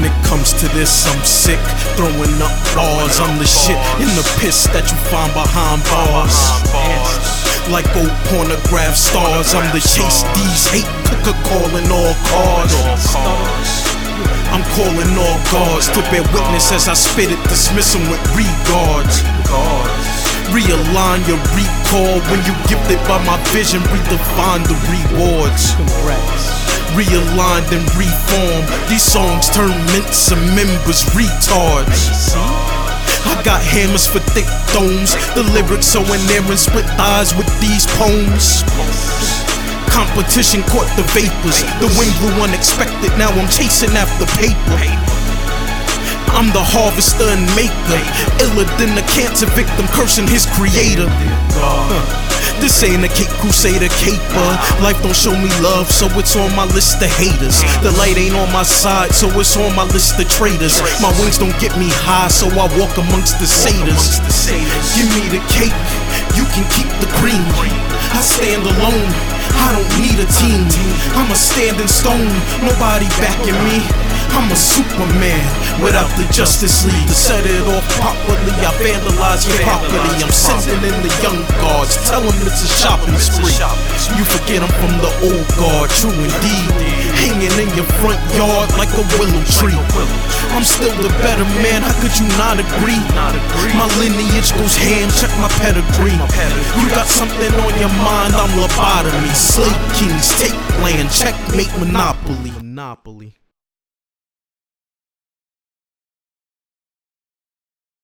to this, I'm sick. Throwing up bars, I'm the shit in the piss that you find behind bars. Like old pornograph stars, I'm the chase these hate cooker calling all cars. I'm calling all guards to bear witness as I spit it, dismiss them with regards. Realign your recall when you gifted by my vision, redefine the rewards. Realigned and reformed, these songs turn mints and members retards. I got hammers for thick domes, the lyrics so inerrant, split thighs with these poems. Competition caught the vapors, the wind blew unexpected, now I'm chasing after paper. I'm the harvester and maker, iller than a cancer victim cursing his creator. This ain't a Caped Crusader caper. Life don't show me love, so it's on my list of haters. The light ain't on my side, so it's on my list of traitors. My wings don't get me high, so I walk amongst the satyrs. Give me the cake, you can keep the cream. I stand alone, I don't need a team. I'm a standing stone, nobody backing me. I'm a Superman without the Justice League. To set it off properly, I vandalize your property. I'm sending in the young guards, tell them it's a shopping spree. You forget I'm from the old guard, true indeed. Hanging in your front yard like a willow tree. I'm still the better man, how could you not agree? My lineage goes ham, check my pedigree. You got something on your mind, I'm lobotomy. Slave kings, take land, checkmate monopoly. Monopoly.